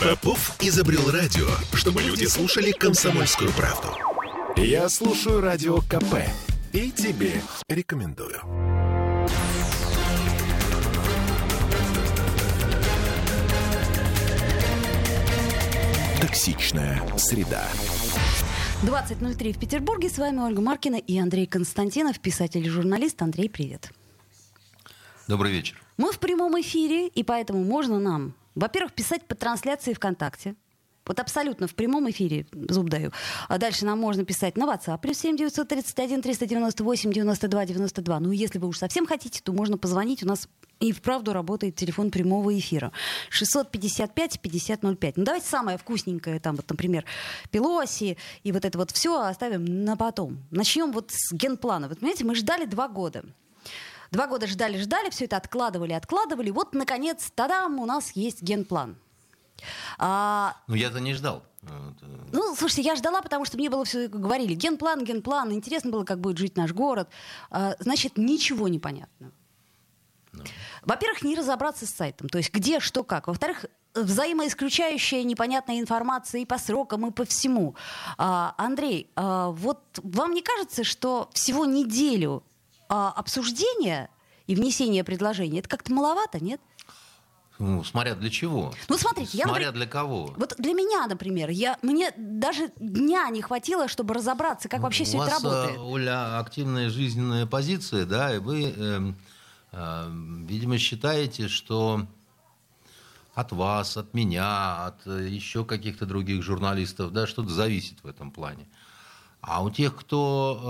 Попов изобрел радио, чтобы люди слушали комсомольскую правду. Я слушаю радио КП и тебе рекомендую. Токсичная среда. 20.03 в Петербурге. С вами Ольга Маркина и Андрей Константинов, писатель и журналист. Андрей, привет. Добрый вечер. Мы в прямом эфире, и поэтому можно нам, во-первых, писать по трансляции ВКонтакте. Вот абсолютно в прямом эфире, зуб даю. А дальше нам можно писать на WhatsApp. Плюс 7 931 398 92 92. Ну, если вы уж совсем хотите, то можно позвонить. У нас и вправду работает телефон прямого эфира. 655-5005. Ну, давайте самое вкусненькое, там, вот, например, Пелоси и вот это вот все оставим на потом. Начнем вот с генплана. Вот, понимаете, мы ждали два года. Два года ждали-ждали, все это откладывали, откладывали. Вот, наконец, тадам, у нас есть генплан. А... Ну, я-то не ждал. Ну, слушайте, я ждала, потому что мне было все говорили. Генплан, генплан. Интересно было, как будет жить наш город. А, значит, ничего не понятно. Ну. Во-первых, не разобраться с сайтом. То есть где, что, как. Во-вторых, взаимоисключающая непонятная информация и по срокам, и по всему. А, Андрей, а, вот вам не кажется, что всего неделю а, обсуждения и внесения предложений, это как-то маловато, нет? Ну, смотря для чего. Ну, смотрите, я... Смотря для кого. Вот для меня, например, я, мне даже дня не хватило, чтобы разобраться, как вообще У все вас, это работает. Оля, активная жизненная позиция, да, и вы, э, э, видимо, считаете, что от вас, от меня, от э, еще каких-то других журналистов, да, что-то зависит в этом плане. А у тех, кто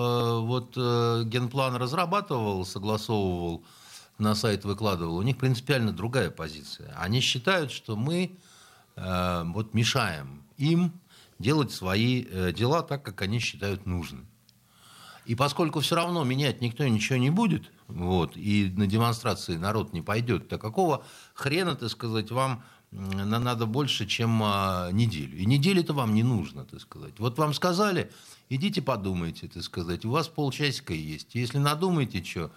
э, вот э, генплан разрабатывал, согласовывал, на сайт выкладывал, у них принципиально другая позиция. Они считают, что мы э, вот мешаем им делать свои э, дела так, как они считают нужным. И поскольку все равно менять никто ничего не будет, вот, и на демонстрации народ не пойдет, то какого хрена, так сказать, вам надо больше, чем а, неделю. И недели-то вам не нужно, так сказать. Вот вам сказали, идите подумайте, так сказать. У вас полчасика есть. Если надумаете, что,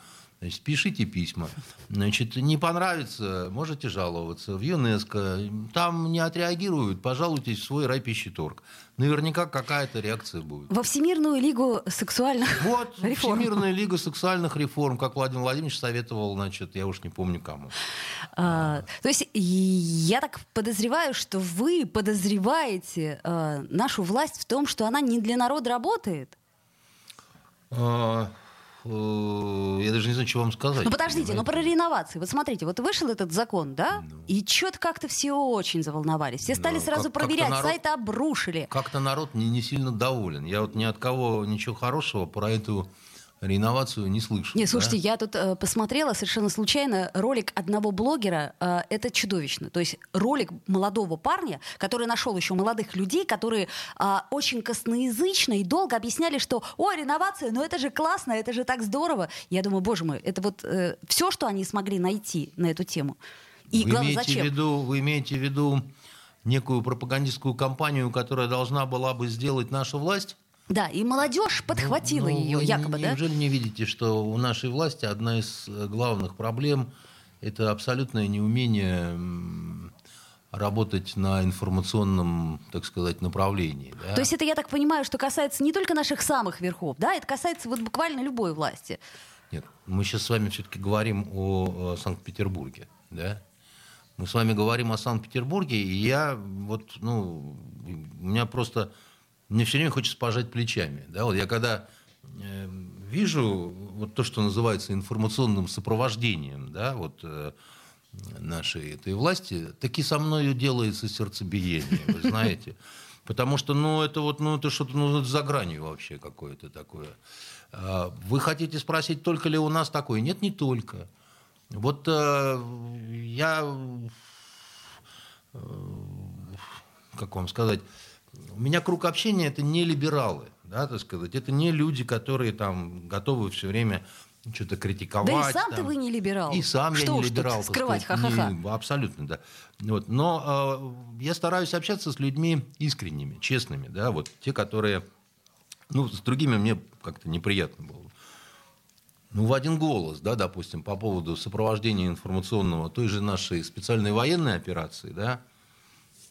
Значит, пишите письма. Значит, не понравится, можете жаловаться в ЮНЕСКО. Там не отреагируют, пожалуйтесь в свой райпищеторг. Наверняка какая-то реакция будет. Во Всемирную лигу сексуальных вот, реформ. Всемирная лига сексуальных реформ, как Владимир Владимирович советовал, значит, я уж не помню кому. А, то есть я так подозреваю, что вы подозреваете а, нашу власть в том, что она не для народа работает? А Э, даже не знаю, что вам сказать. Ну подождите, но про реновации. Вот смотрите, вот вышел этот закон, да, ну. и что-то как-то все очень заволновались. Все стали ну, сразу как, проверять, народ, сайты обрушили. Как-то народ не, не сильно доволен. Я вот ни от кого ничего хорошего про эту реновацию не слышу. Не, слушайте, да? я тут э, посмотрела совершенно случайно ролик одного блогера. Э, это чудовищно. То есть ролик молодого парня, который нашел еще молодых людей, которые э, очень косноязычно и долго объясняли, что «Ой, реновация, ну это же классно, это же так здорово». Я думаю, боже мой, это вот э, все, что они смогли найти на эту тему. И вы главное, имеете зачем? В виду, вы имеете в виду некую пропагандистскую кампанию, которая должна была бы сделать наша власть? Да, и молодежь подхватила ну, ее, якобы, неужели да? Неужели не видите, что у нашей власти одна из э, главных проблем – это абсолютное неумение работать на информационном, так сказать, направлении. Да? То есть это, я так понимаю, что касается не только наших самых верхов, да, это касается вот буквально любой власти. Нет, мы сейчас с вами все-таки говорим о, о Санкт-Петербурге, да? Мы с вами говорим о Санкт-Петербурге, и я вот, ну, у меня просто мне все время хочется пожать плечами. Да? Вот я когда э, вижу вот то, что называется информационным сопровождением да, вот, э, нашей этой власти, таки со мною делается сердцебиение, вы знаете. Потому что, ну, это вот, ну, это что-то, ну, за гранью вообще какое-то такое. А вы хотите спросить, только ли у нас такое? Нет, не только. Вот э, я, э, как вам сказать, у меня круг общения это не либералы, да, так сказать, это не люди, которые там готовы все время что-то критиковать. Да и сам-то вы не либерал. И сам Что я не либерал. скрывать, ха-ха-ха. абсолютно, да. Вот. Но э, я стараюсь общаться с людьми искренними, честными, да, вот те, которые, ну, с другими мне как-то неприятно было. ну, в один голос, да, допустим, по поводу сопровождения информационного той же нашей специальной военной операции, да,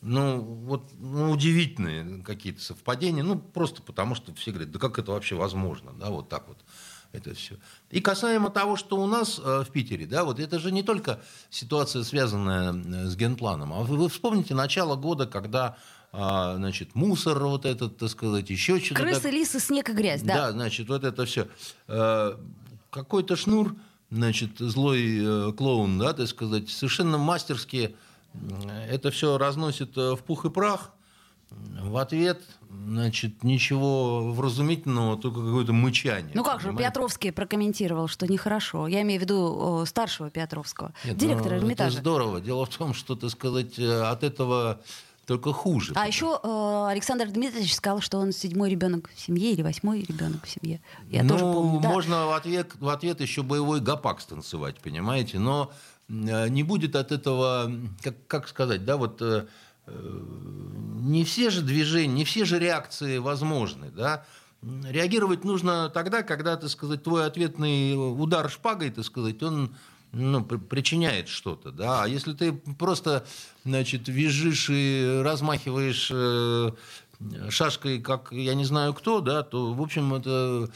ну, вот ну, удивительные какие-то совпадения, ну, просто потому что все говорят, да как это вообще возможно, да, вот так вот это все. И касаемо того, что у нас э, в Питере, да, вот это же не только ситуация, связанная э, с генпланом, а вы, вы вспомните начало года, когда а, значит, мусор вот этот, так сказать, еще что-то. Крысы, так... лисы, снег и грязь, да? Да, значит, вот это все. Э, какой-то шнур, значит, злой клоун, да, так сказать, совершенно мастерски это все разносит в пух и прах, в ответ, значит, ничего вразумительного, только какое-то мычание. Ну как же, Петровский прокомментировал, что нехорошо. Я имею в виду старшего Петровского, Нет, директора ну, Эрмитажа. Это здорово. Дело в том, что, так сказать, э, от этого только хуже. А еще э, Александр Дмитриевич сказал, что он седьмой ребенок в семье или восьмой ребенок в семье. Я ну, тоже помню. Да. Можно в ответ, в ответ еще боевой гопак станцевать, понимаете? Но э, не будет от этого, как, как сказать, да, вот э, не все же движения, не все же реакции возможны, да. Реагировать нужно тогда, когда, так сказать, твой ответный удар шпагой, так сказать, он ну, причиняет что-то, да. А если ты просто, значит, визжишь и размахиваешь э, шашкой, как я не знаю кто, да, то, в общем, это,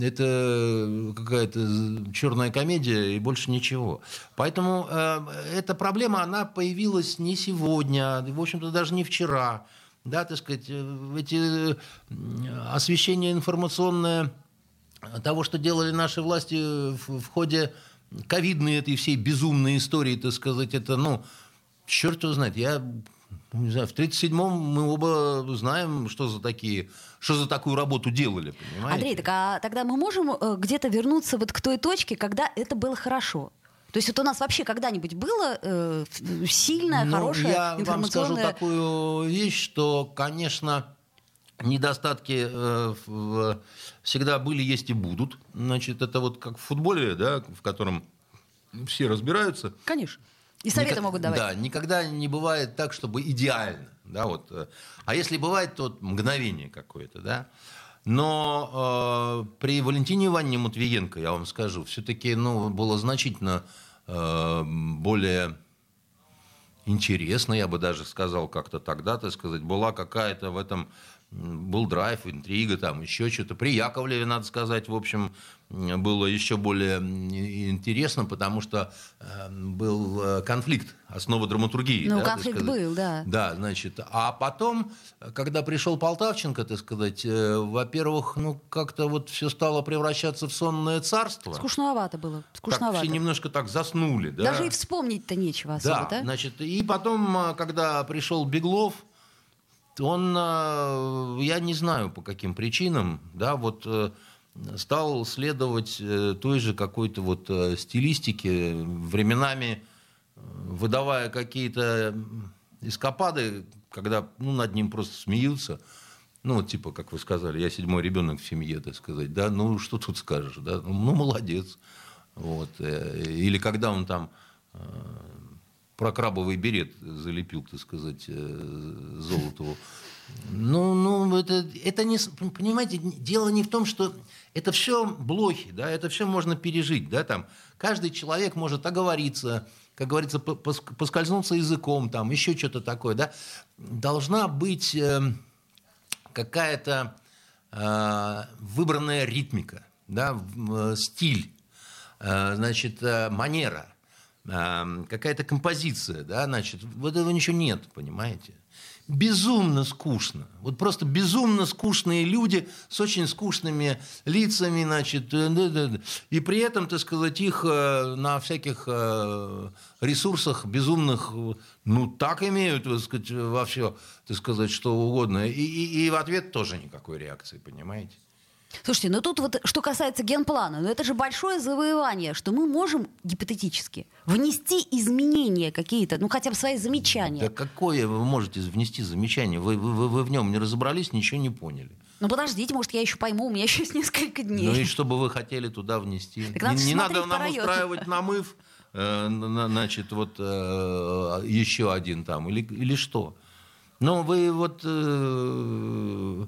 это какая-то черная комедия и больше ничего. Поэтому э, эта проблема, она появилась не сегодня, в общем-то, даже не вчера. Да, так сказать, э, эти освещение информационное того, что делали наши власти в, в ходе ковидной этой всей безумной истории, так сказать, это, ну, черт его знает, я не знаю, в 37-м мы оба знаем, что за такие, что за такую работу делали, понимаете? Андрей, так а тогда мы можем э, где-то вернуться вот к той точке, когда это было хорошо? То есть вот у нас вообще когда-нибудь было э, сильное, ну, хорошее я информационное... вам скажу такую вещь, что, конечно, недостатки э, в, всегда были, есть и будут. Значит, это вот как в футболе, да, в котором все разбираются. Конечно. И советы Никак, могут давать. Да, никогда не бывает так, чтобы идеально. Да, вот. Э, а если бывает, то мгновение какое-то. Да? Но э, при Валентине Ивановне Матвиенко, я вам скажу, все-таки ну, было значительно э, более интересно, я бы даже сказал как-то тогда, так сказать, была какая-то в этом был драйв, интрига, там еще что-то. При Яковлеве, надо сказать, в общем, было еще более интересно, потому что э, был э, конфликт, основа драматургии. Ну, да, конфликт был, да. Да, значит. А потом, когда пришел Полтавченко, так сказать, э, во-первых, ну, как-то вот все стало превращаться в сонное царство. Скучновато было, скучновато. Так все немножко так заснули, да. Даже и вспомнить-то нечего особо, да? Да, значит, и потом, когда пришел Беглов, он, э, я не знаю по каким причинам, да, вот э, стал следовать э, той же какой-то вот стилистике, временами выдавая какие-то эскапады, когда ну, над ним просто смеются. Ну, типа, как вы сказали, я седьмой ребенок в семье, так сказать, да, ну, что тут скажешь, да, ну, молодец. Вот. Или когда он там про крабовый берет залепил, так сказать, э, Золотову. Ну, ну это, это не... Понимаете, дело не в том, что это все блохи, да, это все можно пережить, да, там. Каждый человек может оговориться, как говорится, поскользнуться языком, там, еще что-то такое, да. Должна быть э, какая-то э, выбранная ритмика, да, э, стиль, значит, манера какая-то композиция, да, значит, вот этого ничего нет, понимаете? Безумно скучно. Вот просто безумно скучные люди с очень скучными лицами, значит, э, и при этом, так сказать, их э, на всяких э, ресурсах безумных, ну, так имеют, так сказать, во все, так сказать, что угодно. И, и, и в ответ тоже никакой реакции, понимаете? Слушайте, ну тут вот что касается генплана, ну это же большое завоевание, что мы можем гипотетически внести изменения какие-то, ну хотя бы свои замечания. Да какое вы можете внести замечание? Вы, вы, вы в нем не разобрались, ничего не поняли. Ну подождите, может я еще пойму, у меня еще есть несколько дней. Ну и что бы вы хотели туда внести? Так не не надо нам устраивать намыв, э, значит, вот э, еще один там, или, или что? Ну вы вот... Э,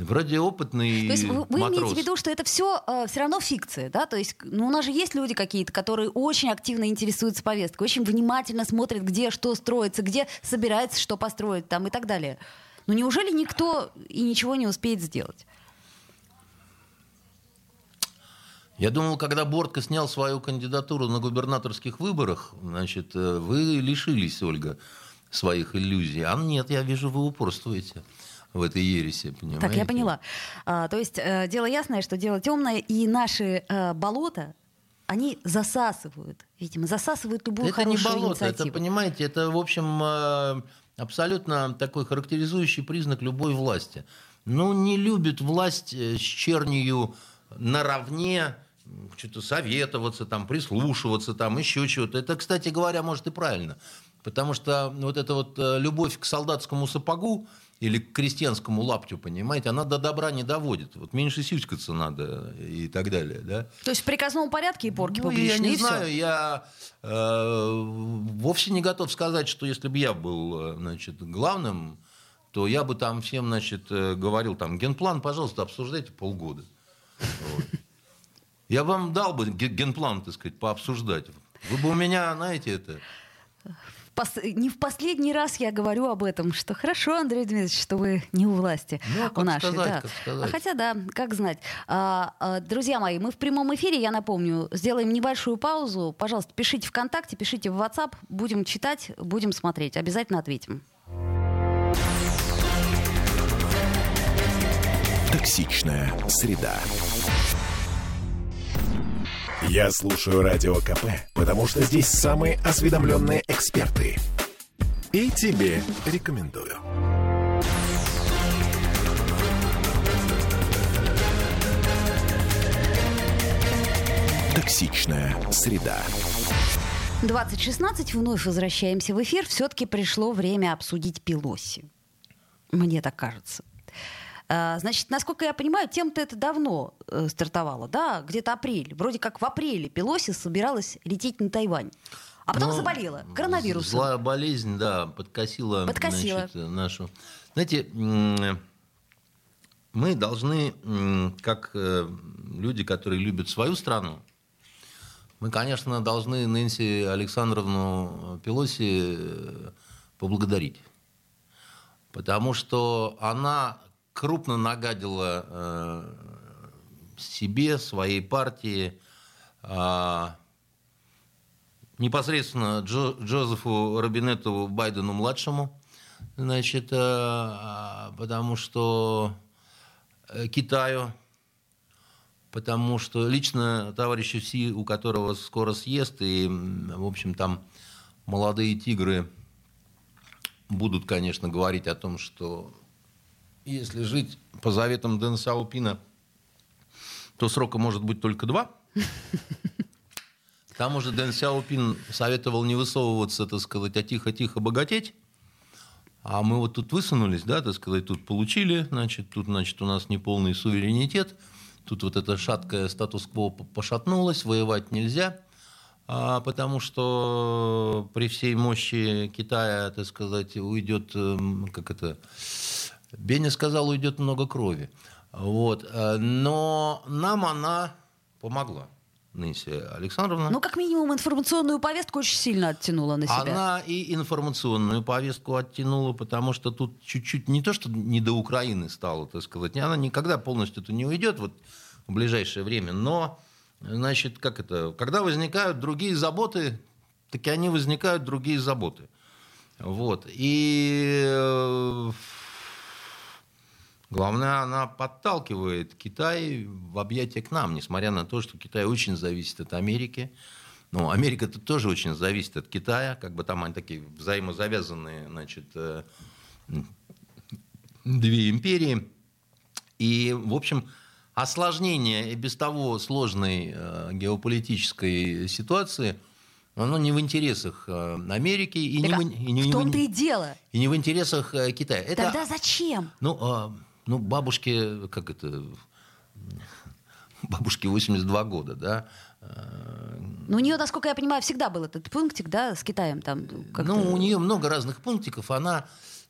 Вроде опытный То есть вы, вы матрос. имеете в виду, что это все э, все равно фикция, да? То есть ну, у нас же есть люди какие-то, которые очень активно интересуются повесткой, очень внимательно смотрят, где что строится, где собирается что построить там и так далее. Но неужели никто и ничего не успеет сделать? Я думал, когда Бортко снял свою кандидатуру на губернаторских выборах, значит, э, вы лишились, Ольга, своих иллюзий. А нет, я вижу, вы упорствуете в этой ереси, понимаете? Так, я поняла. А, то есть э, дело ясное, что дело темное, и наши э, болота, они засасывают, видимо, засасывают любую это хорошую не болото, инициативу. это, понимаете, это, в общем, э, абсолютно такой характеризующий признак любой власти. Ну, не любит власть э, с чернью наравне что-то советоваться, там, прислушиваться, там, еще чего-то. Это, кстати говоря, может и правильно. Потому что вот эта вот э, любовь к солдатскому сапогу или к крестьянскому лаптю, понимаете, она до добра не доводит. Вот меньше сюськаться надо и так далее, да? То есть в приказном порядке и порки Ну, публичные, я не знаю, я э, вовсе не готов сказать, что если бы я был, э, значит, главным, то я бы там всем, значит, э, говорил, там, генплан, пожалуйста, обсуждайте полгода. Вот. Я вам дал бы ге- генплан, так сказать, пообсуждать. Вы бы у меня, знаете, это... Пос- Не в последний раз я говорю об этом, что хорошо, Андрей Дмитриевич, что вы не у власти. Ну, у как нашей, сказать, да. как сказать. А хотя да, как знать. А, а, друзья мои, мы в прямом эфире, я напомню, сделаем небольшую паузу. Пожалуйста, пишите ВКонтакте, пишите в WhatsApp, будем читать, будем смотреть, обязательно ответим. Токсичная среда. Я слушаю Радио КП, потому что здесь самые осведомленные эксперты. И тебе рекомендую. Токсичная среда. 2016, вновь возвращаемся в эфир. Все-таки пришло время обсудить Пелоси. Мне так кажется. А, Значит, насколько я понимаю, тем-то это давно э, стартовало, да, где-то апрель. Вроде как в апреле Пелоси собиралась лететь на Тайвань. А потом Ну, заболела коронавирусом. Злая болезнь, да, подкосила, Подкосила. значит, нашу. Знаете, мы должны, как э, люди, которые любят свою страну, мы, конечно, должны Нэнси Александровну Пелоси э, поблагодарить. Потому что она крупно нагадила э, себе, своей партии, а, непосредственно Джо- Джозефу Робинету Байдену-младшему, значит, э, а, потому что э, Китаю, потому что лично товарищу Си, у которого скоро съест, и, в общем, там молодые тигры будут, конечно, говорить о том, что если жить по заветам Дэн Саупина, то срока может быть только два. К тому же Дэн Сяопин советовал не высовываться, так сказать, а тихо-тихо богатеть. А мы вот тут высунулись, да, так сказать, тут получили, значит, тут, значит, у нас неполный суверенитет, тут вот это шаткое статус-кво пошатнулось, воевать нельзя, а, потому что при всей мощи Китая, так сказать, уйдет, эм, как это, Беня сказал, уйдет много крови. Вот. э, Но нам она помогла, Нэнси Александровна. Ну, как минимум, информационную повестку очень сильно оттянула на себя. Она и информационную повестку оттянула, потому что тут чуть-чуть не то, что не до Украины стало, так сказать, она никогда полностью-то не уйдет вот, в ближайшее время, но, значит, как это, когда возникают другие заботы, так и они возникают другие заботы. Вот. И э, главное, она подталкивает Китай в объятия к нам, несмотря на то, что Китай очень зависит от Америки. Ну, Америка-то тоже очень зависит от Китая, как бы там они такие взаимозавязанные, значит, э, две империи. И, в общем, осложнение и без того сложной э, геополитической ситуации, оно не в интересах э, Америки и, не Так, в, а и не в в- том-то и дело. и не в интересах Китая. Это, Тогда зачем? ну, а, ну, бабушке, как это, бабушке 82 года, да, Ну, у нее, насколько я понимаю, всегда был этот пунктик, да, с Китаем там. Ну, у нее много разных пунктиков. Она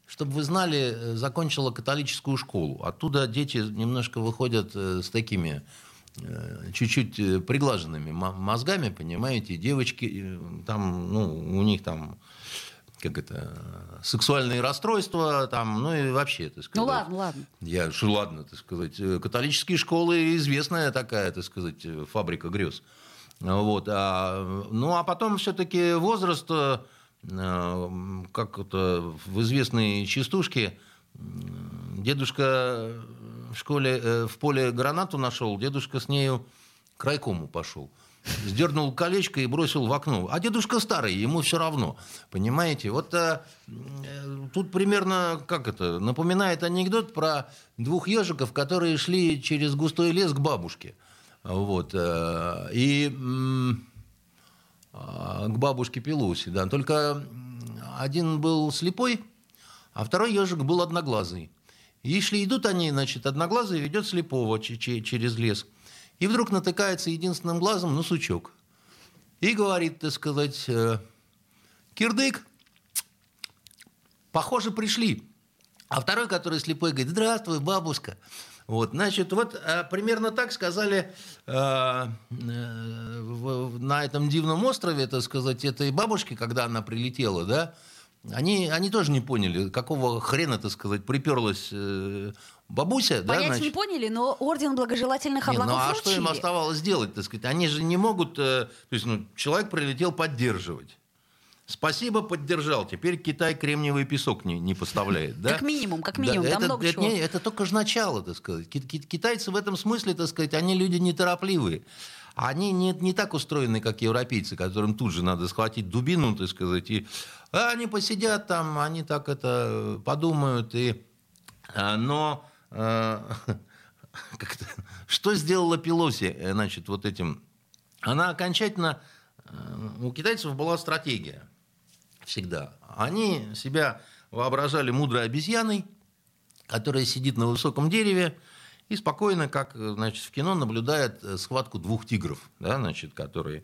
чтобы вы знали, закончила католическую школу. Оттуда дети немножко выходят с такими чуть-чуть приглаженными мозгами, понимаете, девочки, там, ну, у них там как это, сексуальные расстройства, там, ну и вообще, так сказать. Ну ладно, ладно. Я, что ладно, так сказать. Католические школы известная такая, так сказать, фабрика грез. Вот, а, ну а потом все-таки возраст, э, как это в известной частушке, дедушка в школе, э, в поле гранату нашел, дедушка с нею к райкому пошел сдернул колечко и бросил в окно. А дедушка старый, ему все равно. Понимаете? Вот а, тут примерно, как это, напоминает анекдот про двух ежиков, которые шли через густой лес к бабушке. Вот. А, и а, к бабушке Пелуси, да. Только один был слепой, а второй ежик был одноглазый. И шли, идут они, значит, одноглазый ведет слепого через лес – и вдруг натыкается единственным глазом на сучок. И говорит, так сказать, э, кирдык, похоже, пришли. А второй, который слепой, говорит, здравствуй, бабушка. Вот, значит, вот э, примерно так сказали э, э, на этом дивном острове, так сказать, этой бабушке, когда она прилетела, да, они, они тоже не поняли, какого хрена, так сказать, приперлась э, бабуся. Понять да, значит... не поняли, но орден благожелательных облаков не, Ну а вручили. что им оставалось делать, так сказать? Они же не могут... Э, то есть, ну, человек прилетел поддерживать. Спасибо, поддержал. Теперь Китай кремниевый песок не, не поставляет. Да? Как минимум, как минимум. Да, Там это, много это, чего. Не, это только же начало, так сказать. Китайцы в этом смысле, так сказать, они люди неторопливые. Они не, не так устроены, как европейцы, которым тут же надо схватить дубину, так сказать, и а они посидят там, они так это подумают. И, а, но а, что сделала Пелоси, э, значит, вот этим? Она окончательно... Э, у китайцев была стратегия всегда. Они себя воображали мудрой обезьяной, которая сидит на высоком дереве и спокойно, как значит, в кино, наблюдает э, схватку двух тигров, да, значит, которые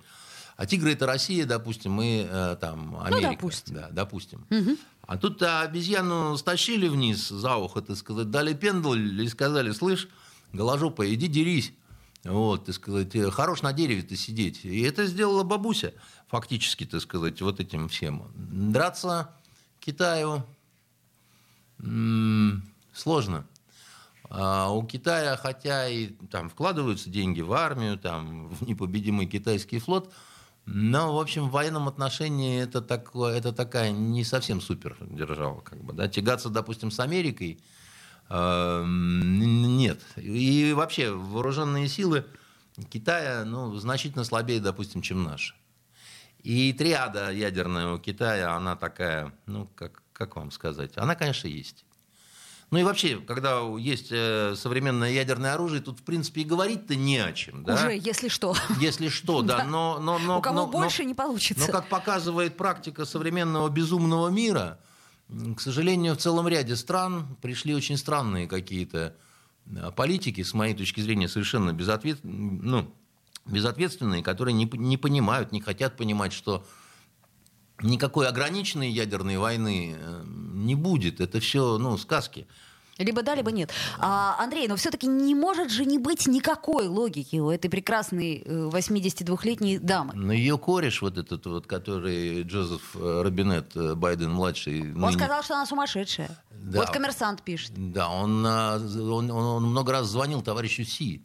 а тигры это Россия, допустим, и э, там ну, Америка. Ну, допустим. Да, допустим. Угу. А тут обезьяну стащили вниз за ухо, так сказать, дали пендаль и сказали, слышь, голожопа, иди дерись. Вот, так сказать, э, хорош на дереве-то сидеть. И это сделала бабуся, фактически, так сказать, вот этим всем. Драться Китаю м- сложно. А у Китая, хотя и там вкладываются деньги в армию, там, в непобедимый китайский флот, но, в общем, в военном отношении это, такое, это такая не совсем супер держава. Как бы, да? Тягаться, допустим, с Америкой э, нет. И вообще вооруженные силы Китая ну, значительно слабее, допустим, чем наши. И триада ядерная у Китая, она такая, ну, как, как вам сказать, она, конечно, есть. Ну и вообще, когда есть э, современное ядерное оружие, тут, в принципе, и говорить-то не о чем. Да? Уже, если что. Если что, да. Но, но, но, У кого но, больше но, не получится. Но, как показывает практика современного безумного мира, к сожалению, в целом ряде стран пришли очень странные какие-то э, политики, с моей точки зрения, совершенно безответ... ну, безответственные, которые не, не понимают, не хотят понимать, что никакой ограниченной ядерной войны э, не будет. Это все ну, сказки. Либо да, либо нет. А, Андрей, но все-таки не может же не быть никакой логики у этой прекрасной 82-летней э, дамы. Но ее кореш, вот этот вот, который Джозеф э, Робинет, Байден-младший... Он ныне... сказал, что она сумасшедшая. Да. Вот коммерсант пишет. Да, он, он, он, он много раз звонил товарищу Си.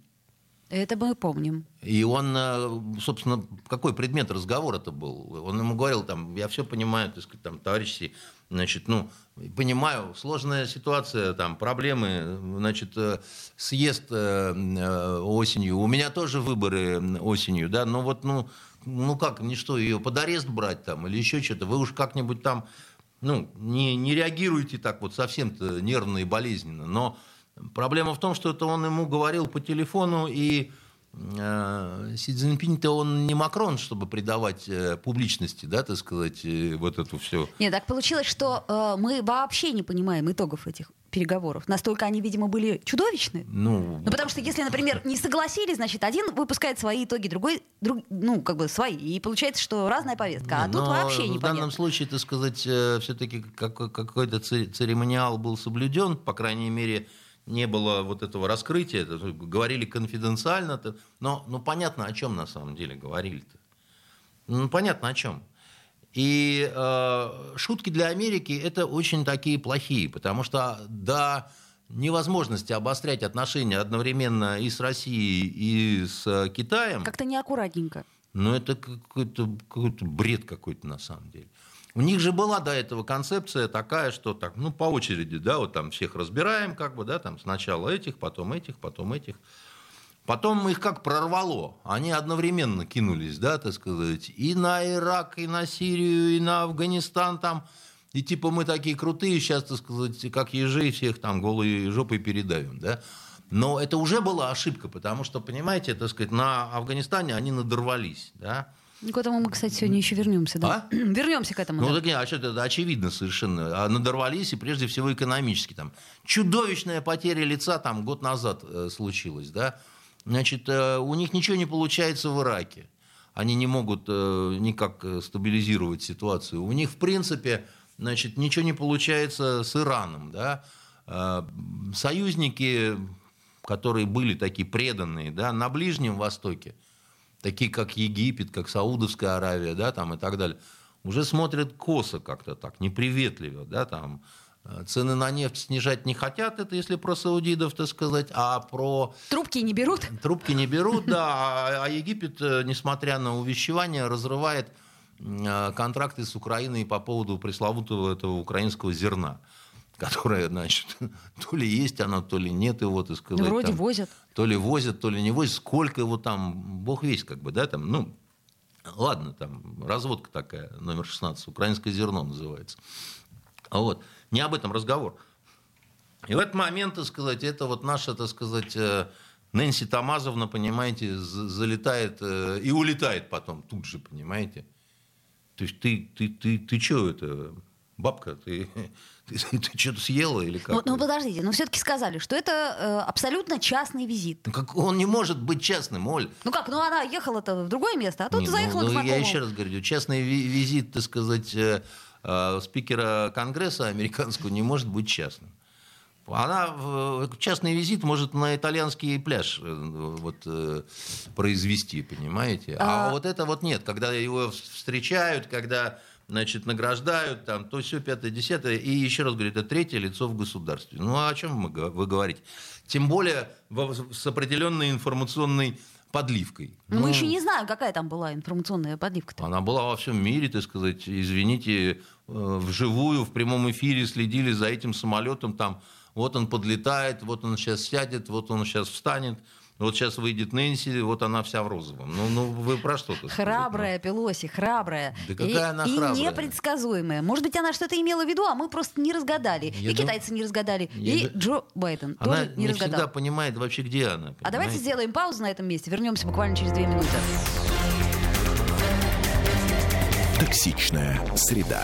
Это мы помним. И он, э, собственно, какой предмет разговора это был? Он ему говорил, там, я все понимаю, так сказать, там, товарищи, значит, ну, понимаю, сложная ситуация, там, проблемы, значит, э, съезд э, осенью, у меня тоже выборы осенью, да, но вот, ну, ну как, не что, ее под арест брать там или еще что-то, вы уж как-нибудь там, ну, не, не реагируйте так вот совсем-то нервно и болезненно, но Проблема в том, что это он ему говорил по телефону, и э, Си Цзиньпинь-то он не Макрон, чтобы придавать э, публичности, да, так сказать, э, вот эту все. Нет, так получилось, что э, мы вообще не понимаем итогов этих переговоров? Настолько они, видимо, были чудовищны? Ну, Ну, потому что если, например, не согласились, значит, один выпускает свои итоги, другой, друг, ну, как бы свои. И получается, что разная повестка. А Не, тут но вообще в непонятно. данном случае, так сказать, все-таки какой-то це- церемониал был соблюден, по крайней мере, не было вот этого раскрытия, это говорили конфиденциально, то- но ну, понятно, о чем на самом деле говорили-то. Ну, понятно, о чем. И э, шутки для Америки это очень такие плохие, потому что до невозможности обострять отношения одновременно и с Россией, и с э, Китаем, Как-то неаккуратненько. ну, это какой-то какой бред какой-то на самом деле. У них же была до этого концепция такая, что так, ну, по очереди, да, вот там всех разбираем, как бы, да, там сначала этих, потом этих, потом этих. Потом их как прорвало. Они одновременно кинулись, да, так сказать, и на Ирак, и на Сирию, и на Афганистан там. И типа мы такие крутые, сейчас, так сказать, как ежи, всех там голые жопой передавим, да. Но это уже была ошибка, потому что, понимаете, так сказать, на Афганистане они надорвались, да. К этому мы, кстати, сегодня еще вернемся, да? вернемся к этому. Ну, да. так не, а что это очевидно совершенно. А надорвались, и прежде всего экономически. Там чудовищная потеря лица там год назад э, случилась, да. Значит, э, у них ничего не получается в Ираке. Они не могут э, никак э, стабилизировать ситуацию. У них, в принципе, значит, ничего не получается с Ираном, да. Э, союзники, которые были такие преданные, да, на Ближнем Востоке, такие как Египет, как Саудовская Аравия, да, там и так далее, уже смотрят косо как-то так, неприветливо, да, там э, цены на нефть снижать не хотят, это если про саудидов, так сказать, а про Трубки не берут? трубки не берут, да, а, а Египет, э, несмотря на увещевания, разрывает э, контракты с Украиной по поводу пресловутого этого украинского зерна, которое, значит, то ли есть оно, то ли нет его, так сказать. Вроде там возят. то ли возят, то ли не возят, сколько его там, бог весь, как бы, да, там, ну, ладно, там, разводка такая, номер 16, украинское зерно называется. А Вот, не об этом разговор. И в этот момент, так сказать, это вот наша, так сказать, э, Нэнси Тамазовна, понимаете, за- залетает э, и улетает потом тут же, понимаете. То есть ты, ты, ты, ты что это, бабка, ты, ты, ты что-то съела или как? Ну, ну, подождите, но все-таки сказали, что это э, абсолютно частный визит. Ну, как, он не может быть частным, Оль. Ну как, ну она ехала-то в другое место, а тут Не, ну, заехала ну, к Я знакомому. еще раз говорю, частный ви- визит, так сказать, э, э, спикера Конгресса американского не может быть частным. Она в- частный визит может на итальянский пляж э, вот, э, произвести, понимаете? А, А- вот это вот нет, когда его встречают, когда значит, награждают, там, то все пятое, десятое, и еще раз говорю, это третье лицо в государстве. Ну, а о чем мы вы говорите? Тем более с определенной информационной подливкой. Но мы Ну, еще не знаем, какая там была информационная подливка-то. она была во всем мире, так сказать, извините, э, вживую, в прямом эфире следили за этим самолетом, там, вот он подлетает, вот он сейчас сядет, вот он сейчас встанет, вот сейчас выйдет Нэнси, вот она вся в розовом. Ну, ну вы про что то Храбрая Пелоси, храбрая. Да какая и, она и храбрая? непредсказуемая. Может быть, она что-то имела в виду, а мы просто не разгадали. Я и дум- китайцы не разгадали, Я и ду- Джо Байден Она тоже не, не разгадал. всегда понимает вообще, где она. А давайте понимаете? сделаем паузу на этом месте. Вернемся буквально через две минуты. Токсичная среда.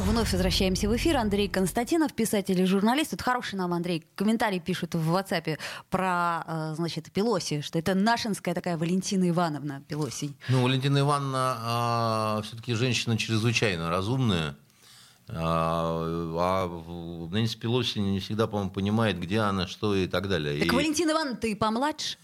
Вновь возвращаемся в эфир. Андрей Константинов, писатель и журналист. Тут хороший нам, Андрей, комментарий пишут в WhatsApp про, э, значит, Пелоси, что это нашинская такая Валентина Ивановна Пелоси. Ну, Валентина Ивановна все-таки женщина чрезвычайно разумная. А, а Нэнси Пелоси не всегда, по-моему, понимает, где она, что и так далее. Так И- Валентина Ивановна, ты помладше?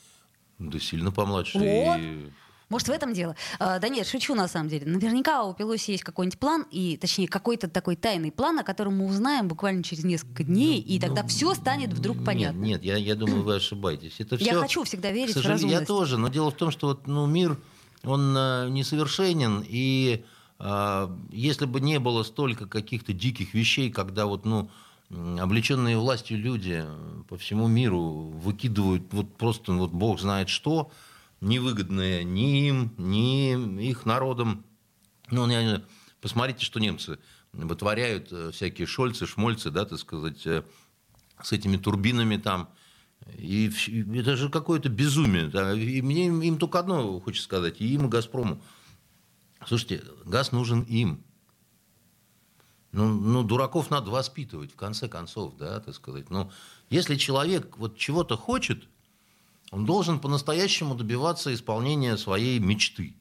Да сильно помладше. Вот. И- Может, в этом дело? А, да нет, шучу на самом деле. Наверняка у Пелоси есть какой-нибудь план, и, точнее, какой-то такой тайный план, о котором мы узнаем буквально через несколько дней, и тогда все станет вдруг понятно. Ну, Нет, нет я, я думаю, вы ошибаетесь. Это Я всё- хочу всегда верить к в сожалению, Я разумность. тоже, но дело в том, что вот, ну, мир, он э, несовершенен, и э, если бы не было столько каких-то диких вещей, когда вот, ну, облеченные властью люди по всему миру выкидывают вот просто, вот бог знает что, невыгодное ни им, ни их народам. Ну, посмотрите, что немцы вытворяют, э, всякие шольцы, шмольцы, да, так сказать, э, с этими турбинами там. И это же какое-то безумие. Да. И мне им, только одно хочется сказать, и им, и «Газпрому». Слушайте, газ нужен им. Ну, ну, дураков надо воспитывать, в конце концов, да, так сказать. Но если человек вот чего-то хочет, он должен по-настоящему добиваться исполнения своей мечты.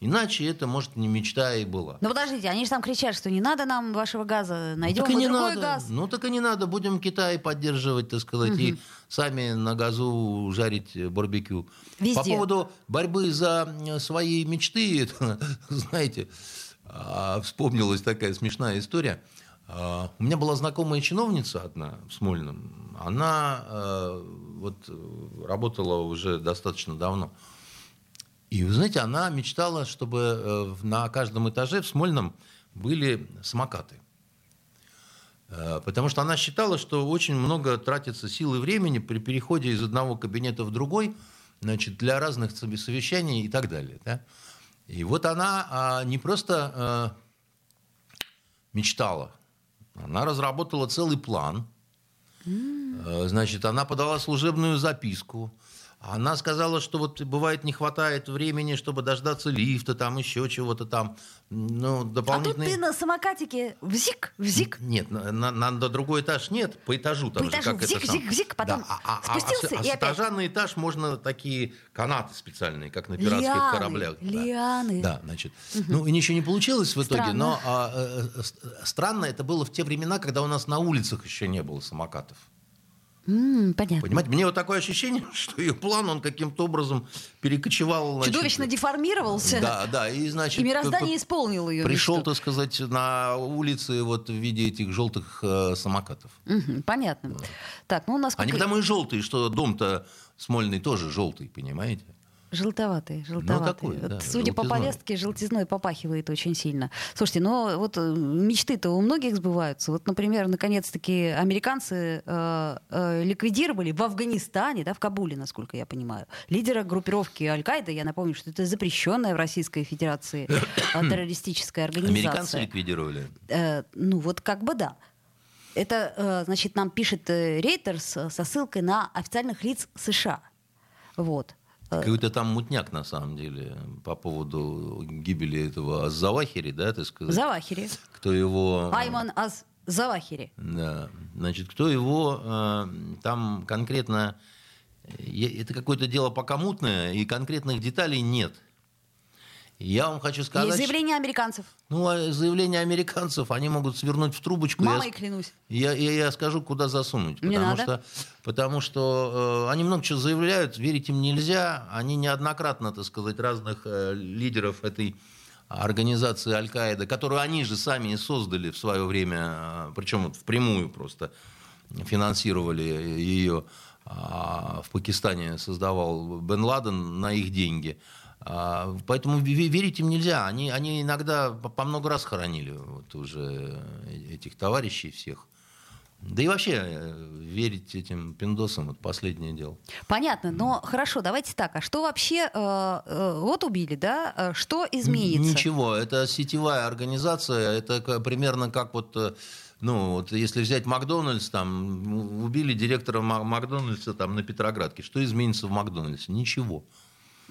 Иначе это, может, не мечта и была. Ну подождите, они же там кричат, что не надо нам вашего газа, найдем ну, мы другой надо. газ. Ну так и не надо, будем Китай поддерживать, так сказать, угу. и сами на газу жарить барбекю. Везде. По поводу борьбы за свои мечты, это, знаете, а, вспомнилась такая смешная история. А, у меня была знакомая чиновница одна в Смольном. Она э, вот работала уже достаточно давно. И, вы знаете, она мечтала, чтобы э, на каждом этаже в Смольном были самокаты. Э, потому что она считала, что очень много тратится сил и времени при переходе из одного кабинета в другой значит, для разных совещаний и так далее. Да? И вот она а, не просто мечтала, она разработала целый план. Mm. Значит, она подала служебную записку. Она сказала, что вот бывает не хватает времени, чтобы дождаться лифта, там еще чего-то там. Ну, дополнительные... А тут ты на самокатике взик, взик. Нет, на, на, на другой этаж нет, по этажу там по этажу, же, как взик, это взик, взик, потом да. а, а, спустился а, а, и а опять. этажа на этаж можно такие канаты специальные, как на пиратских лианы, кораблях. Лианы. Да, да значит. Угу. Ну, и ничего не получилось в итоге, странно. но а, а, странно это было в те времена, когда у нас на улицах еще не было самокатов. Mm, понятно. Понимаете, мне вот такое ощущение, что ее план, он каким-то образом перекочевал. Значит, Чудовищно деформировался. Да, да. И, значит, и мироздание исполнило ее Пришел, мечту. так сказать, на улице вот в виде этих желтых э, самокатов. Понятно. Да. Так, ну, насколько... Они потому и желтые, что дом-то Смольный тоже желтый, понимаете? Желтоватый, желтоватый. Ну, такой, вот, да, судя желтизной. по повестке, желтизной попахивает очень сильно. Слушайте, но вот э, мечты-то у многих сбываются. Вот, например, наконец-таки американцы э, э, ликвидировали в Афганистане, да, в Кабуле, насколько я понимаю, лидера группировки Аль-Каида. Я напомню, что это запрещенная в Российской Федерации э, террористическая организация. Американцы ликвидировали? Э, ну вот как бы да. Это, э, значит, нам пишет Рейтерс со ссылкой на официальных лиц США. Вот. Э, Какой-то там мутняк, на самом деле, по поводу гибели этого Завахири, да, ты сказал? Завахири. Кто его... Айман Аз Завахири. Да. Значит, кто его э, там конкретно... Это какое-то дело пока мутное, и конкретных деталей нет. Я вам хочу сказать... И заявления американцев. Ну, а заявления американцев, они могут свернуть в трубочку. Мамой я, клянусь. Я, я, я скажу, куда засунуть. Не потому надо. что, потому что э, они много чего заявляют, верить им нельзя. Они неоднократно, так сказать, разных э, лидеров этой организации Аль-Каида, которую они же сами и создали в свое время, э, причем вот впрямую просто финансировали ее. Э, в Пакистане создавал Бен Ладен на их деньги. А, поэтому верить им нельзя. Они, они иногда по много раз хоронили вот уже этих товарищей всех. Да и вообще э, верить этим пиндосам это последнее дело. Понятно, но хорошо, давайте так. А что вообще э, э, вот убили, да? Что изменится? Ничего, это сетевая организация, это примерно как вот ну, вот если взять Макдональдс, там, убили директора Макдональдса там, на Петроградке, что изменится в Макдональдсе? Ничего.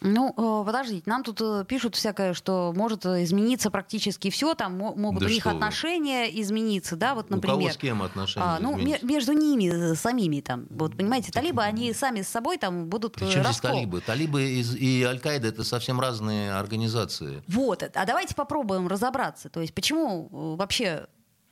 Ну, э, подождите, нам тут э, пишут всякое, что может измениться практически все, там могут да у них отношения вы? измениться, да, вот, например. У кого с кем отношения а, Ну, между ними самими там, вот, понимаете, талибы, они сами с собой там будут Причем здесь талибы? Талибы и Аль-Каида это совсем разные организации. Вот, а давайте попробуем разобраться, то есть почему э, вообще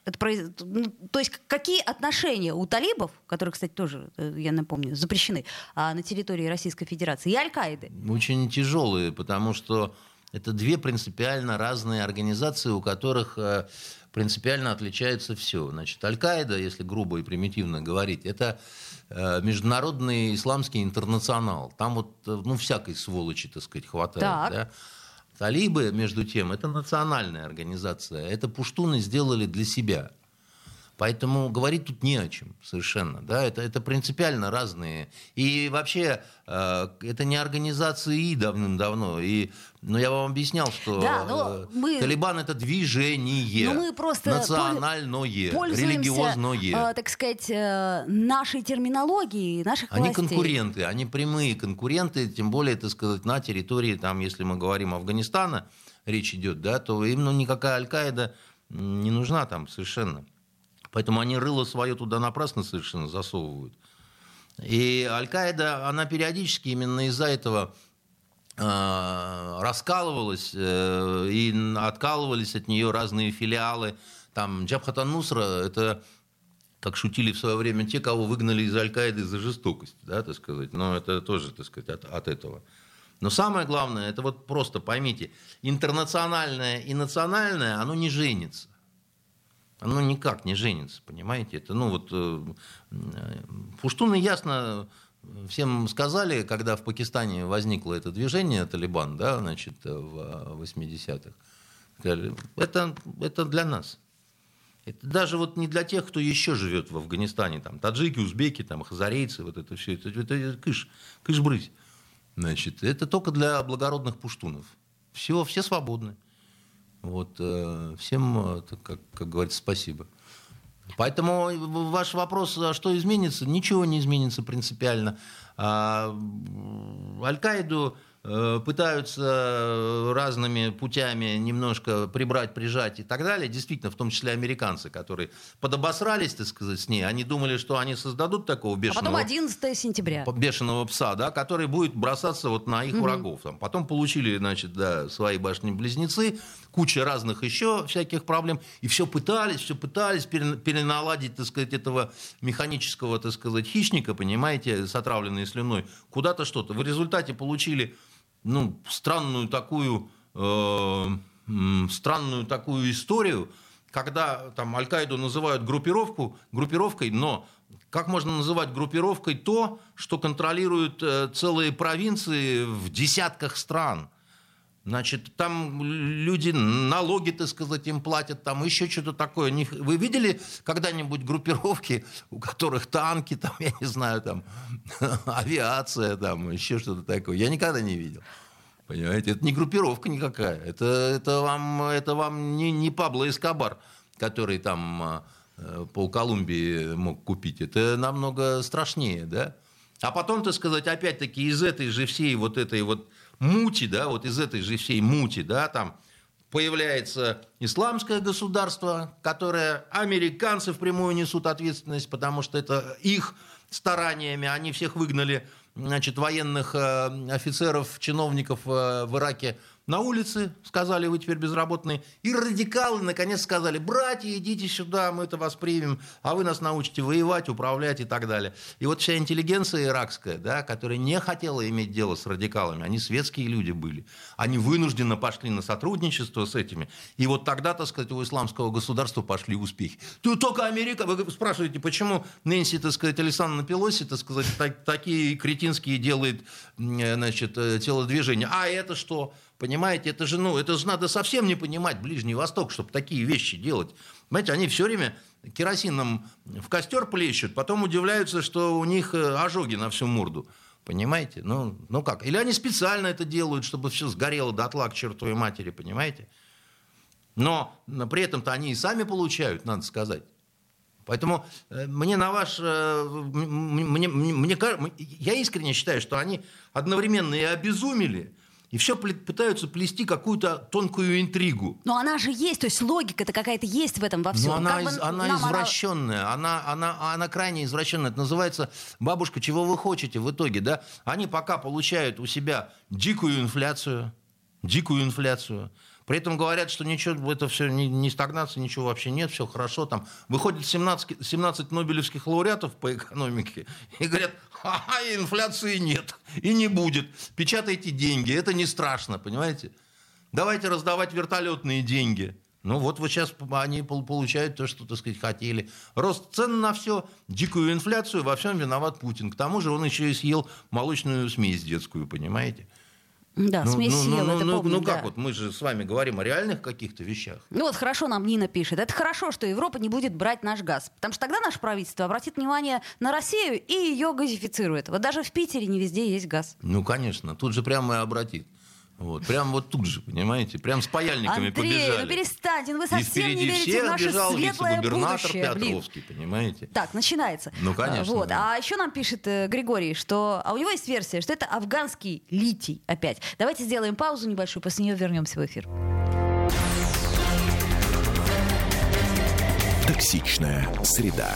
это, ну, то есть какие отношения у талибов, которые, кстати, тоже, э, я напомню, запрещены а, на территории Российской Федерации, и Аль-Каиды? Очень тяжелые, потому что это две принципиально разные организации, у которых э, принципиально отличается все. Значит, Аль-Каида, если грубо и примитивно говорить, это э, международный исламский интернационал. Там вот, ну, всякой сволочи, так сказать, хватает. Так. Да? Талибы, между тем, это национальная организация. Это пуштуны сделали для себя. Поэтому говорить тут не о чем совершенно. Да? Это, это принципиально разные. И вообще э, это не организации давным-давно. И, ну, я вам объяснял, что да, э, мы... Талибан это движение. мы просто национальное, религиозное. Э, так сказать, э, нашей терминологией, наших Они властей. конкуренты, они прямые конкуренты, тем более, так сказать, на территории, там, если мы говорим Афганистана, речь идет, да, то им ну, никакая Аль-Каида не нужна там совершенно. Поэтому они рыло свое туда напрасно совершенно засовывают. И Аль-Каида, она периодически именно из-за этого э, раскалывалась, э, и откалывались от нее разные филиалы. Там Джабхат Нусра – это, как шутили в свое время, те, кого выгнали из Аль-Каиды за жестокость, да, так сказать. Но это тоже, так сказать, от, от этого. Но самое главное, это вот просто поймите, интернациональное и национальное, оно не женится оно никак не женится, понимаете? Это, ну вот, э, пуштуны ясно всем сказали, когда в Пакистане возникло это движение Талибан, да, значит, в 80-х, сказали, это, это для нас. Это даже вот не для тех, кто еще живет в Афганистане, там, таджики, узбеки, там, хазарейцы, вот это все, это, это кыш, кыш-брысь. Значит, это только для благородных пуштунов. Все, все свободны. Вот, э, всем, э, как, как говорится, спасибо. Поэтому ваш вопрос, а что изменится? Ничего не изменится принципиально. А, Аль-Каиду Э, пытаются разными путями немножко прибрать, прижать и так далее. Действительно, в том числе американцы, которые подобосрались, так сказать, с ней. Они думали, что они создадут такого бешеного... А потом 11 сентября. Бешеного пса, да, который будет бросаться вот на их угу. врагов. Там. Потом получили, значит, да, свои башни-близнецы, куча разных еще всяких проблем. И все пытались, все пытались переналадить, так сказать, этого механического, так сказать, хищника, понимаете, с отравленной слюной, куда-то что-то. В результате получили ну, странную такую, э, странную такую историю, когда там Аль-Каиду называют группировку, группировкой, но как можно называть группировкой то, что контролирует э, целые провинции в десятках стран? Значит, там люди налоги, так сказать, им платят, там еще что-то такое. Вы видели когда-нибудь группировки, у которых танки, там, я не знаю, там, авиация, там, еще что-то такое? Я никогда не видел. Понимаете, это не группировка никакая. Это, это вам, это вам не, не Пабло Эскобар, который там э, по Колумбии мог купить. Это намного страшнее, да? А потом, так сказать, опять-таки из этой же всей вот этой вот мути, да, вот из этой же всей мути, да, там появляется исламское государство, которое американцы впрямую несут ответственность, потому что это их стараниями, они всех выгнали, значит, военных э, офицеров, чиновников э, в Ираке на улице, сказали, вы теперь безработные. И радикалы, наконец, сказали, братья, идите сюда, мы это воспримем, а вы нас научите воевать, управлять и так далее. И вот вся интеллигенция иракская, да, которая не хотела иметь дело с радикалами, они светские люди были, они вынужденно пошли на сотрудничество с этими. И вот тогда, так сказать, у исламского государства пошли успехи. Тут только Америка, вы спрашиваете, почему Нэнси, так сказать, Александра Пелоси, так сказать, так, такие кретинские делает, значит, э, телодвижения. А это что? Понимаете, это же, ну, это же надо совсем не понимать Ближний Восток, чтобы такие вещи делать. Понимаете, они все время керосином в костер плещут, потом удивляются, что у них э, ожоги на всю морду. Понимаете? Ну, ну как? Или они специально это делают, чтобы все сгорело дотла к чертовой матери, понимаете? Но при этом-то они и сами получают, надо сказать. Поэтому э, мне на ваш... Э, мне, мне, мне, я искренне считаю, что они одновременно и обезумели, и все пытаются плести какую-то тонкую интригу. Но она же есть, то есть логика-то какая-то есть в этом во всем. Но она, из, она извращенная, она, она, она крайне извращенная. Это называется «бабушка, чего вы хотите в итоге?» да? Они пока получают у себя дикую инфляцию, дикую инфляцию, при этом говорят, что ничего, это все не, не стагнация, ничего вообще нет, все хорошо. Там выходит 17, 17 нобелевских лауреатов по экономике и говорят, а инфляции нет и не будет. Печатайте деньги, это не страшно, понимаете? Давайте раздавать вертолетные деньги. Ну вот вот сейчас они получают то, что, так сказать, хотели. Рост цен на все, дикую инфляцию, во всем виноват Путин. К тому же он еще и съел молочную смесь детскую, понимаете? Да, ну, смесь ну, сил, ну, это ну, помним, ну да. как вот, мы же с вами говорим о реальных каких-то вещах. Ну вот хорошо нам Нина пишет. Это хорошо, что Европа не будет брать наш газ. Потому что тогда наше правительство обратит внимание на Россию и ее газифицирует. Вот даже в Питере не везде есть газ. Ну, конечно, тут же прямо и обратит. Вот, прям вот тут же, понимаете, прям с паяльниками Андрей, побежали. ну перестаньте, ну вы совсем не верите в наше светлое вице-губернатор будущее. Блин. Петровский, понимаете? Так, начинается. Ну, конечно, Вот. да. А еще нам пишет э, Григорий, что... А у него есть версия, что это афганский литий опять. Давайте сделаем паузу небольшую, после нее вернемся в эфир. Токсичная среда.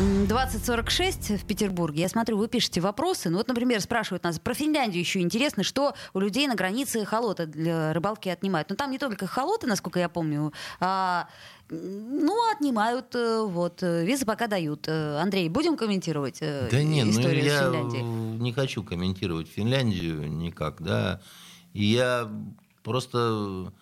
М, 2046 в Петербурге. Я смотрю, вы пишете вопросы. Ну вот, например, спрашивают нас про Финляндию еще интересно, что у людей на границе холота для рыбалки отнимают. Но там не только холоты, насколько я помню, а, ну, отнимают, э, вот, э, визы пока дают. Э, Андрей, будем комментировать Да нет, ну историю с я Финляндией? не хочу комментировать Финляндию никак, да. И я просто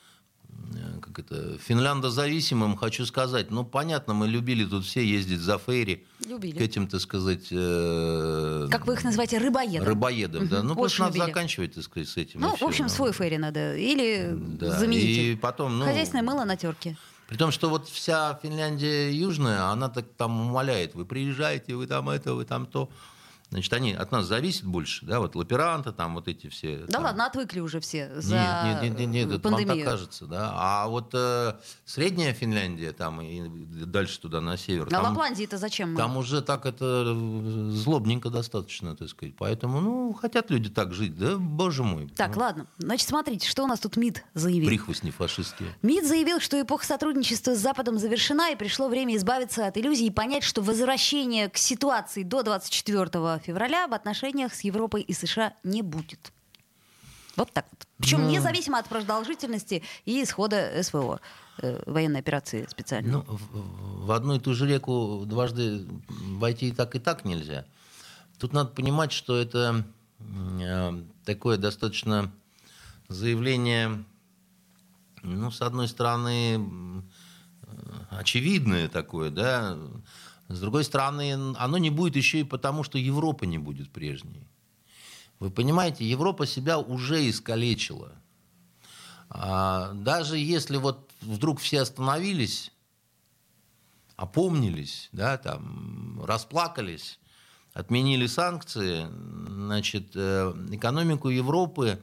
как это, финляндозависимым хочу сказать, ну, понятно, мы любили тут все ездить за фейри, Любили. к этим, так сказать... э, Как вы их называете, рыбоедом? Рыбоедом, да. Ну, очень просто надо любили. заканчивать, так сказать, с этим. Ну, в общем, ну. свой ферри надо. Или Да, замените. И потом, ну... Хозяйственное мыло на терке. При том, что вот вся Финляндия южная, она так там умоляет, вы приезжаете, вы там это, вы там то. Значит, они от нас зависят больше, да, вот лаперанты, там вот эти все. Да там. ладно, отвыкли уже все за Нет, нет, нет, нет, нет, это вам так пандемию. кажется, да. А вот э, средняя Финляндия, там и дальше туда на север, А там, Лапландии-то зачем? там уже так это э, злобненько достаточно, так сказать. Поэтому, ну, хотят люди так жить, да, боже мой. Так, ну, ладно. Значит, смотрите, что у нас тут МИД заявил. Прихвостни фашистские. МИД заявил, что эпоха сотрудничества с Западом завершена, и пришло время избавиться от иллюзий и понять, что возвращение к ситуации до 24 февраля в отношениях с Европой и США не будет. Вот так вот. Причем Ну. независимо от продолжительности и исхода СВО, э, военной операции специальной. Ну, в, в одну и ту же реку дважды войти и так, и так нельзя. Тут надо понимать, что это э, такое достаточно заявление, ну, с одной стороны, э, очевидное такое, да, с другой стороны, оно не будет еще и потому, что Европа не будет прежней. Вы понимаете, Европа себя уже искалечила. А, даже если вот вдруг все остановились, опомнились, да, там, расплакались, отменили санкции, значит, э, экономику Европы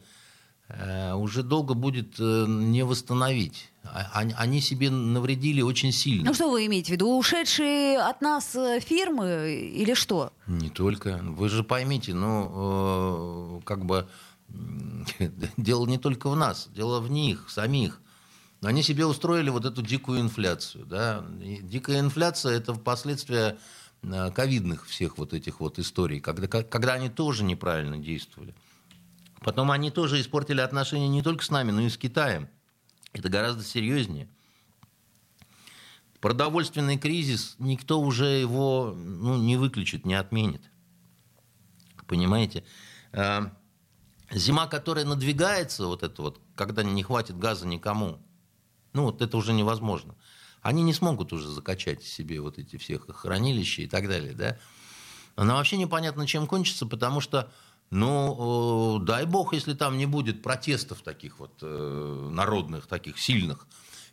э, уже долго будет э, не восстановить. А- они- себе навредили очень сильно. Ну что вы имеете в виду? Ушедшие от нас э, фирмы или что? Не только. Вы же поймите, ну, э, как бы дело не только в нас, дело в них, самих. Они себе устроили вот эту дикую инфляцию. Да? И дикая инфляция – это последствия э, ковидных всех вот этих вот историй, когда, когда они тоже неправильно действовали. Потом они тоже испортили отношения не только с нами, но и с Китаем. Это гораздо серьезнее. Продовольственный кризис, никто уже его ну, не выключит, не отменит. Понимаете? А, Зима, которая надвигается, вот это вот, когда не хватит газа никому, ну вот это уже невозможно. Они не смогут уже закачать себе вот эти всех хранилища и так далее, да? Она вообще непонятно, чем кончится, потому что, ну, э, дай бог, если там не будет протестов таких вот э, народных, таких сильных,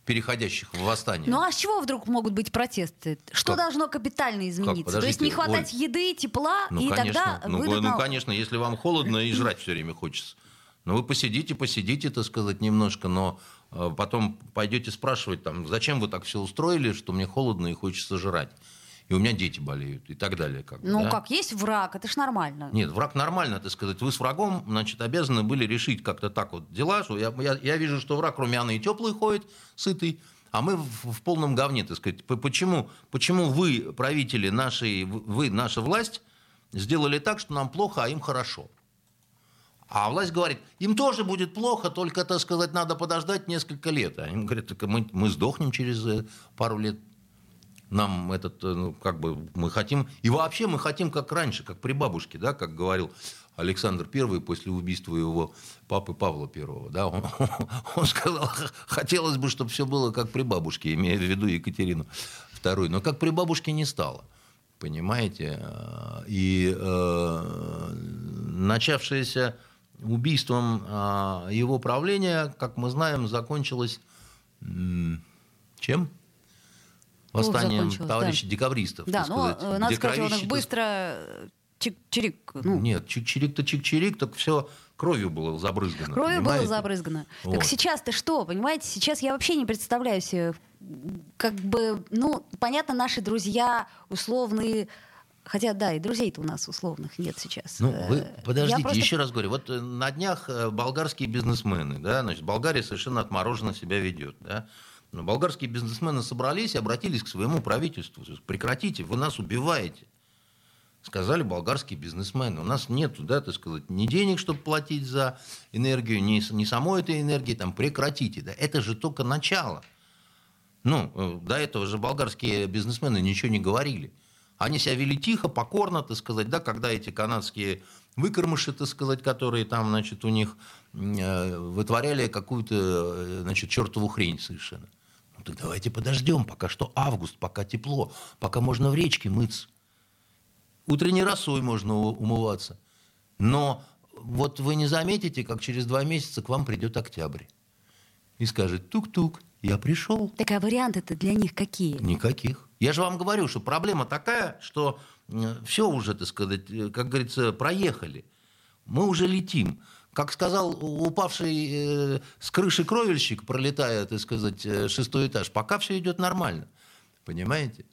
переходящих в восстание. Ну а с чего вдруг могут быть протесты? Что Как? должно капитально измениться? То есть не хватать Оль. еды, тепла, Ну, и конечно. тогда ну, выйдут ну, конечно, если вам холодно и жрать все время хочется. Ну, вы посидите, посидите, так сказать, немножко, но э, потом пойдете спрашивать, там, зачем вы так все устроили, что мне холодно и хочется жрать. И у меня дети болеют и так далее. Как Ну да? как, есть враг, это ж нормально. Нет, враг нормально, так сказать. Вы с врагом, значит, обязаны были решить как-то так вот дела. Что я, я, я вижу, что враг румяный и теплый ходит, сытый, а мы в, в полном говне, так сказать. Почему, почему вы, правители нашей, вы, наша власть, сделали так, что нам плохо, а им хорошо? А власть говорит, им тоже будет плохо, только, так сказать, надо подождать несколько лет. Они говорят, так мы, мы сдохнем через э, пару лет. Нам этот, э, ну, как бы, мы хотим... И вообще мы хотим, как раньше, как при бабушке, да, как говорил Александр I после убийства его папы Павла I. Да, он, он сказал, хотелось бы, чтобы все было как при бабушке, имея в виду Екатерину II. Но как при бабушке не стало. Понимаете? И э, начавшееся убийством э, его правления, как мы знаем, закончилось э, чем? Восстанием товарищей да. декабристов. Да, но сказать, надо сказать, он их быстро чик-чирик. Ну. Нет, чик-чирик-то чик-чирик, так все кровью было забрызгано. Кровью понимаете? было забрызгано. Вот. Так сейчас-то что, понимаете? Сейчас я вообще не представляю себе, как бы, ну, понятно, наши друзья условные, Хотя, да, и друзей-то у нас условных нет сейчас. Ну, вы э, подождите, просто... еще раз говорю. Вот э, на днях э, болгарские бизнесмены, да, значит, Болгария совершенно отмороженно себя ведет, да. Но болгарские бизнесмены собрались и обратились к своему правительству. Прекратите, вы нас убиваете сказали болгарские бизнесмены. У нас нет, да, так сказать, ни денег, чтобы платить за энергию, ни, ни самой этой энергии, там, прекратите. Да. Это же только начало. Ну, э, до этого же болгарские бизнесмены ничего не говорили. Они себя вели тихо, покорно, так сказать, да, когда эти канадские выкормыши, так сказать, которые там, значит, у них э, вытворяли какую-то, э, значит, чертову хрень совершенно. Ну, так давайте подождем, пока что август, пока тепло, пока можно в речке мыться. Утренней росой можно умываться. Но вот вы не заметите, как через два месяца к вам придет октябрь. И скажет, тук-тук, я пришел. Так а варианты-то для них какие? Никаких. Я же вам говорю, что проблема такая, что все уже, так сказать, э, как говорится, проехали. Мы уже летим. Как сказал упавший э, с крыши кровельщик, пролетая, так сказать, э, шестой этаж, пока все идет нормально. Понимаете?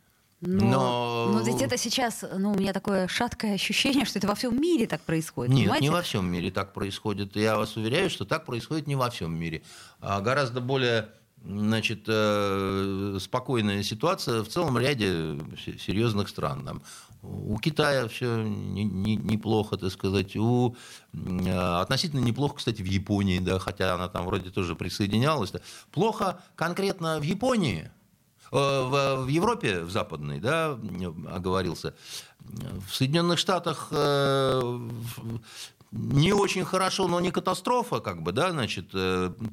Но, но... но ведь это сейчас, ну, у меня такое шаткое ощущение, что это во всем мире так происходит. Нет, понимаете? не во всем мире так происходит. Я вас уверяю, что так происходит не во всем мире. А гораздо более значит, э, спокойная ситуация в целом ряде серьезных стран. Там, у Китая все не, не, неплохо, так сказать. У, э, относительно неплохо, кстати, в Японии, да, хотя она там вроде тоже присоединялась. Плохо конкретно в Японии, Э, в, в Европе, в западной, да, оговорился, в Соединенных Штатах э, не очень хорошо, но не катастрофа, как бы, да, значит,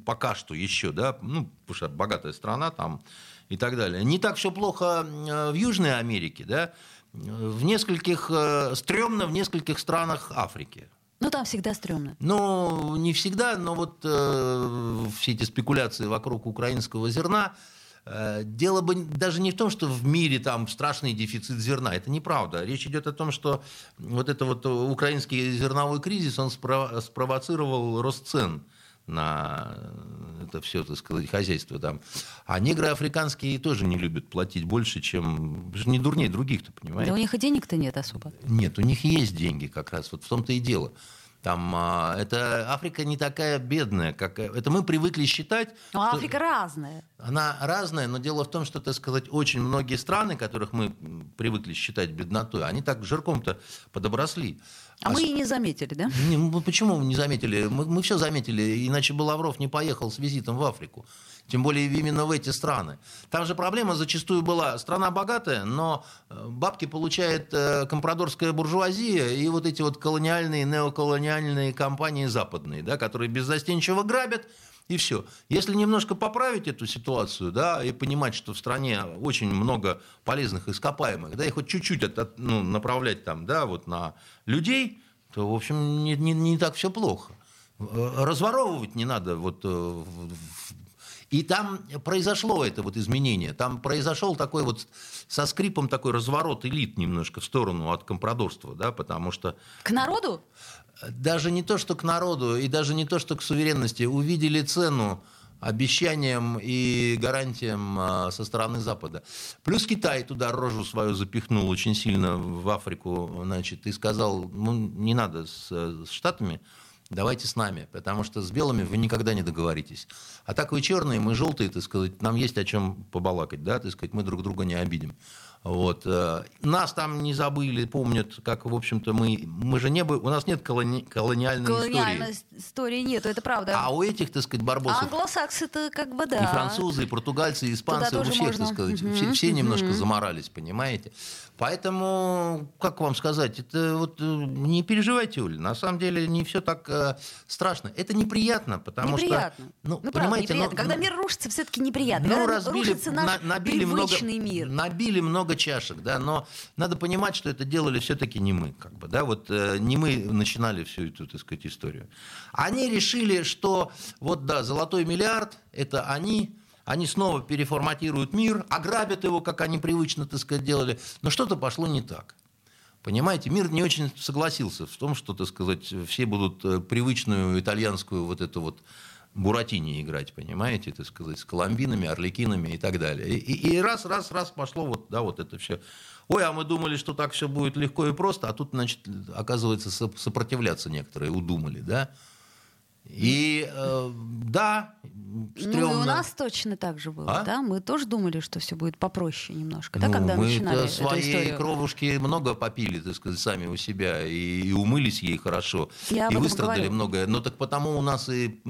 пока что еще, да, ну, потому что богатая страна там и так далее. Не так все плохо в Южной Америке, да, в нескольких, стрёмно в нескольких странах Африки. Ну, там всегда стрёмно. Ну, не всегда, но вот э, все эти спекуляции вокруг украинского зерна, Э, дело бы даже не в том, что в мире там страшный дефицит зерна. Это неправда. Речь идет о том, что вот это вот украинский зерновой кризис, он спровоцировал рост цен на это все, так сказать, хозяйство там. А негры африканские тоже не любят платить больше, чем... Не дурнее других-то, понимаете? Да у них и денег-то нет особо. Нет, у них есть деньги как раз. Вот в том-то и дело. Там, а, это Африка не такая бедная, как это мы привыкли считать. Но что Африка разная. Она разная, но дело в том, что, так сказать, очень многие страны, которых мы привыкли считать беднотой, они так жирком-то подобросли. А, а мы и не заметили, да? Не, ну, почему не заметили? Мы, мы все заметили, иначе бы Лавров не поехал с визитом в Африку тем более именно в эти страны. Там же проблема зачастую была, страна богатая, но э, бабки получает э, компрадорская буржуазия и вот эти вот колониальные, неоколониальные компании западные, да, которые беззастенчиво грабят, и все. Если немножко поправить эту ситуацию, да, и понимать, что в стране очень много полезных ископаемых, да, и хоть чуть-чуть от, от, ну, направлять там, да, вот на людей, то, в общем, не, не, не так все плохо. Э, разворовывать не надо вот и там произошло это вот изменение. Там произошел такой вот со скрипом такой разворот элит немножко в сторону от компрадорства, да, потому что... К народу? Даже не то, что к народу, и даже не то, что к суверенности. Увидели цену обещаниям и гарантиям а, со стороны Запада. Плюс Китай туда рожу свою запихнул очень сильно в Африку, значит, и сказал, ну, не надо с, с Штатами давайте с нами, потому что с белыми вы никогда не договоритесь. А так вы черные, мы желтые, так сказать, нам есть о чем побалакать, да, так сказать, мы друг друга не обидим. Вот. Э, нас там не забыли, помнят, как, в общем-то, мы, мы же не были, у нас нет колони, колониальной, Колониальной истории. истории нет, это правда. А у этих, так сказать, барбосов... Англосаксы-то как бы да. И французы, и португальцы, и испанцы, у всех, можно. так сказать, угу, все, все угу. немножко заморались, понимаете? Поэтому, как вам сказать, это вот э, не переживайте, Оля, на самом деле не все так э, страшно. Это неприятно, потому неприятно. что... Ну, ну понимаете, неприятно. Но, Когда мир рушится, все-таки неприятно. Ну, Когда разбили, рушится наш на, набили привычный много, мир. Набили много чашек, да, но надо понимать, что это делали все-таки не мы, как бы, да, вот э, не мы начинали всю эту, так сказать, историю. Они решили, что вот, да, золотой миллиард, это они, они снова переформатируют мир, ограбят его, как они привычно, так сказать, делали. Но что-то пошло не так. Понимаете, мир не очень согласился в том, что, так сказать, все будут э, привычную итальянскую вот эту вот Буратини играть, понимаете, так сказать, с коломбинами, орликинами и так далее. И, и раз, раз, раз пошло вот, да, вот это все. Ой, а мы думали, что так все будет легко и просто, а тут, значит, оказывается, сопротивляться некоторые удумали, да. И э, да, стрёмно. Ну, и у нас точно так же было, а? да? Мы тоже думали, что все будет попроще немножко, да, ну, когда мы начинали своей эту историю. кровушки много попили, так сказать, сами у себя, и, и умылись ей хорошо, Я и выстрадали говорю. многое. Но так потому у нас и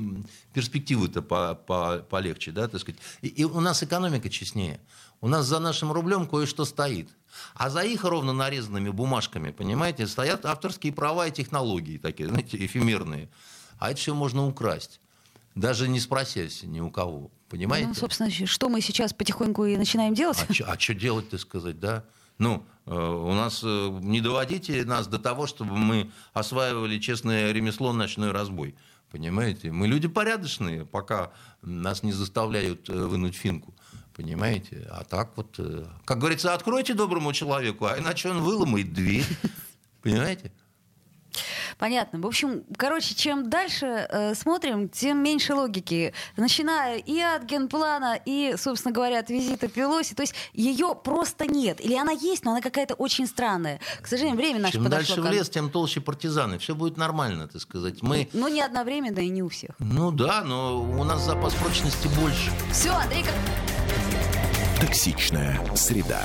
перспективы-то по, по, полегче, да, так сказать. И, и у нас экономика честнее. У нас за нашим рублем кое-что стоит. А за их ровно нарезанными бумажками, понимаете, стоят авторские права и технологии такие, знаете, эфемерные. А это все можно украсть, даже не спросясь ни у кого. Понимаете? Ну, собственно, что мы сейчас потихоньку и начинаем делать? А что а делать, так сказать, да? Ну, э, у нас э, не доводите нас до того, чтобы мы осваивали честное ремесло ночной разбой. Понимаете? Мы люди порядочные, пока нас не заставляют э, вынуть финку. Понимаете? А так вот, как говорится, откройте доброму человеку, а иначе он выломает дверь. Понимаете? Понятно. В общем, короче, чем дальше э, смотрим, тем меньше логики. Начиная и от генплана, и, собственно говоря, от визита Пелоси. То есть ее просто нет. Или она есть, но она какая-то очень странная. К сожалению, время наше Чем подошло. дальше в лес, тем толще партизаны. Все будет нормально, так сказать. Мы... Но не одновременно и не у всех. Ну да, но у нас запас прочности больше. Все, Андрей, как... Токсичная среда.